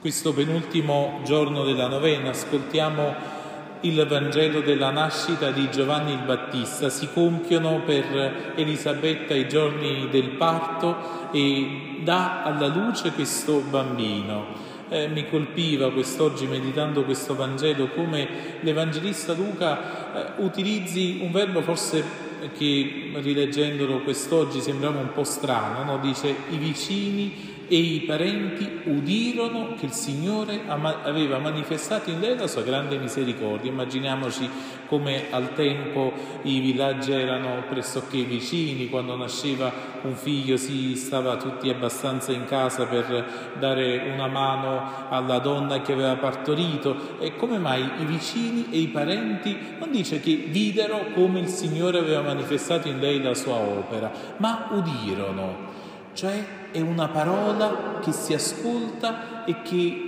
questo penultimo giorno della novena ascoltiamo il Vangelo della nascita di Giovanni il Battista. Si compiono per Elisabetta i giorni del parto e dà alla luce questo bambino. Eh, mi colpiva quest'oggi meditando questo Vangelo come l'Evangelista Luca eh, utilizzi un verbo forse che rileggendolo quest'oggi sembrava un po' strano, no? dice i vicini e i parenti udirono che il Signore aveva manifestato in lei la sua grande misericordia. Immaginiamoci come al tempo i villaggi erano pressoché vicini, quando nasceva un figlio si stava tutti abbastanza in casa per dare una mano alla donna che aveva partorito. E come mai i vicini e i parenti non dice che videro come il Signore aveva manifestato in lei la sua opera, ma udirono cioè è una parola che si ascolta e che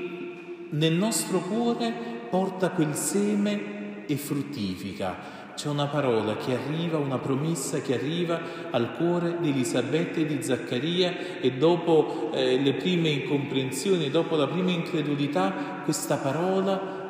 nel nostro cuore porta quel seme e fruttifica. C'è una parola che arriva, una promessa che arriva al cuore di Elisabetta e di Zaccaria e dopo eh, le prime incomprensioni, dopo la prima incredulità, questa parola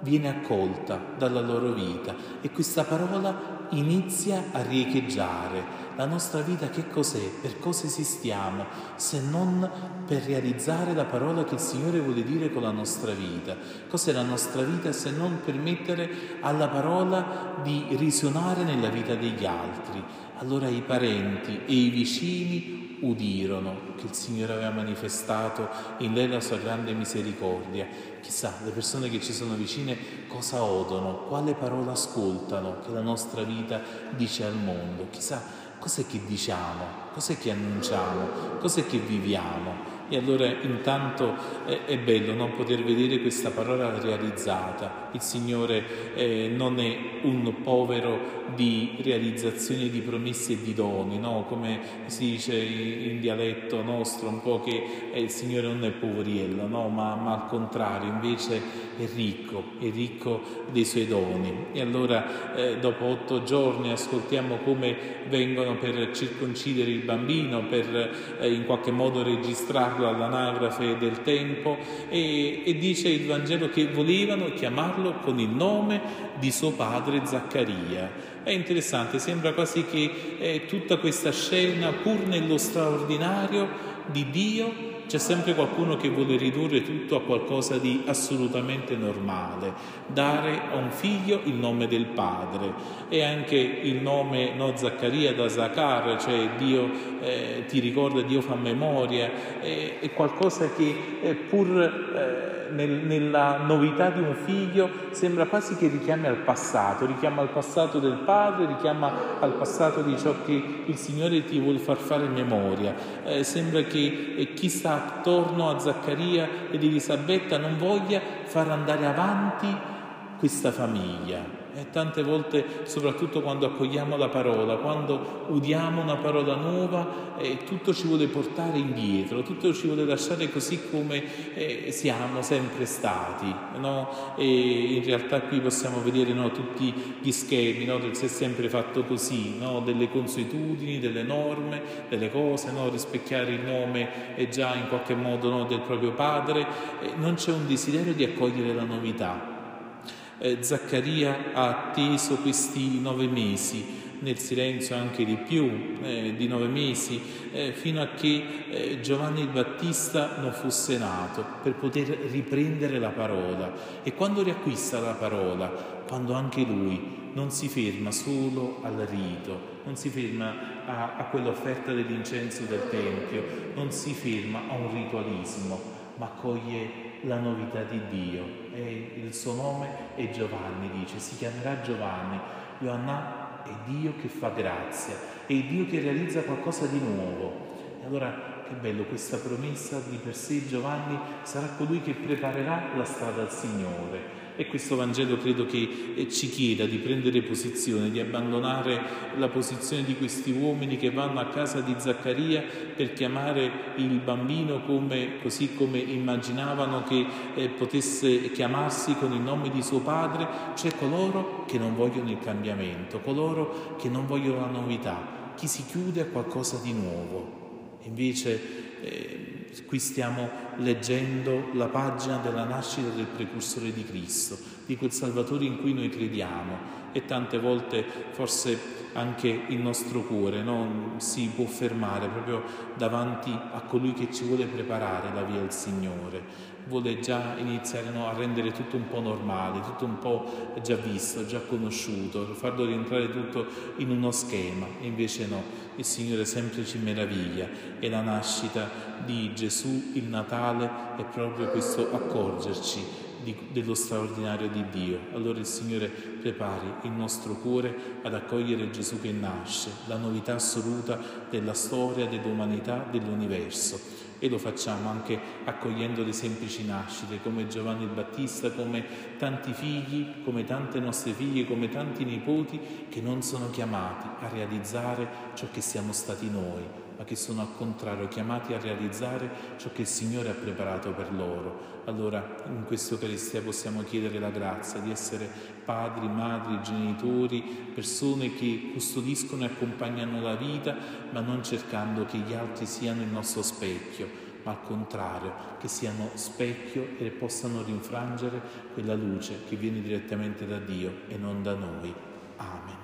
viene accolta dalla loro vita e questa parola inizia a riecheggiare. La nostra vita che cos'è? Per cosa esistiamo? Se non per realizzare la parola che il Signore vuole dire con la nostra vita. Cos'è la nostra vita se non permettere alla parola di risuonare nella vita degli altri? Allora i parenti e i vicini udirono che il Signore aveva manifestato in lei la sua grande misericordia. Chissà, le persone che ci sono vicine cosa odono, quale parola ascoltano che la nostra vita dice al mondo. Chissà, cos'è che diciamo, cos'è che annunciamo, cos'è che viviamo. E allora intanto eh, è bello non poter vedere questa parola realizzata. Il Signore eh, non è un povero di realizzazione di promesse e di doni, no? come si dice in dialetto nostro un po' che eh, il Signore non è poveriello, no? ma, ma, al contrario invece è ricco, è ricco dei suoi doni. E allora eh, dopo otto giorni ascoltiamo come vengono per circoncidere il bambino, per eh, in qualche modo registrarlo chiamarlo all'anagrafe del tempo e, e dice il Vangelo che volevano chiamarlo con il nome di suo padre Zaccaria. È interessante, sembra quasi che eh, tutta questa scena, pur nello straordinario di Dio, c'è sempre qualcuno che vuole ridurre tutto a qualcosa di assolutamente normale, dare a un figlio il nome del padre e anche il nome no, Zaccaria da Zacar, cioè Dio eh, ti ricorda, Dio fa memoria, eh, è qualcosa che eh, pur eh, nel, nella novità di un figlio sembra quasi che richiami al passato, richiama al passato del padre, richiama al passato di ciò che il Signore ti vuole far fare memoria. Eh, sembra che eh, chi sta attorno a Zaccaria ed Elisabetta non voglia far andare avanti questa famiglia. E tante volte, soprattutto quando accogliamo la parola, quando udiamo una parola nuova, eh, tutto ci vuole portare indietro, tutto ci vuole lasciare così come eh, siamo sempre stati. No? In realtà qui possiamo vedere no, tutti gli schemi no, del si è sempre fatto così, delle consuetudini, delle norme, delle cose, rispecchiare il nome è già in qualche modo del proprio padre. Eh, non c'è un desiderio di accogliere la novità eh, Zaccaria ha atteso questi nove mesi, nel silenzio anche di più, eh, di nove mesi, eh, fino a che eh, Giovanni il Battista non fosse nato, per poter riprendere la parola. E quando riacquista la parola, quando anche lui non si ferma solo al rito, non si ferma a, a quell'offerta dell'incenso del Tempio, non si ferma a un ritualismo, ma accoglie la novità di Dio. E il suo nome è Giovanni, dice, si chiamerà Giovanni. Ioanna è Dio che fa grazia, è Dio che realizza qualcosa di nuovo. E allora che bello questa promessa di per sé Giovanni sarà colui che preparerà la strada al Signore. E questo Vangelo credo che eh, ci chieda di prendere posizione, di abbandonare la posizione di questi uomini che vanno a casa di Zaccaria per chiamare il bambino come, così come immaginavano che eh, potesse chiamarsi con il nome di suo padre, cioè coloro che non vogliono il cambiamento, coloro che non vogliono la novità, chi si chiude a qualcosa di nuovo. Invece eh, qui stiamo leggendo la pagina della nascita del precursore di Cristo, di quel Salvatore in cui noi crediamo e tante volte forse anche il nostro cuore no? si può fermare proprio davanti a colui che ci vuole preparare la via al Signore, vuole già iniziare no? a rendere tutto un po' normale, tutto un po' già visto, già conosciuto, farlo rientrare tutto in uno schema, e invece no, il Signore sempre ci meraviglia e la nascita di Gesù, il Natale, è proprio questo accorgerci di, dello straordinario di Dio. Allora il Signore prepari il nostro cuore ad accogliere Gesù che nasce, la novità assoluta della storia, dell'umanità, dell'universo. E lo facciamo anche accogliendo le semplici nascite, come Giovanni il Battista, come tanti figli, come tante nostre figlie, come tanti nipoti che non sono chiamati a realizzare ciò che siamo stati noi, ma che sono al contrario chiamati a realizzare ciò che il Signore ha preparato per loro. Allora in questa Eucaristia possiamo chiedere la grazia di essere padri, madri, genitori, persone che custodiscono e accompagnano la vita, ma non cercando che gli altri siano il nostro specchio, ma al contrario, che siano specchio e possano rinfrangere quella luce che viene direttamente da Dio e non da noi. Amen.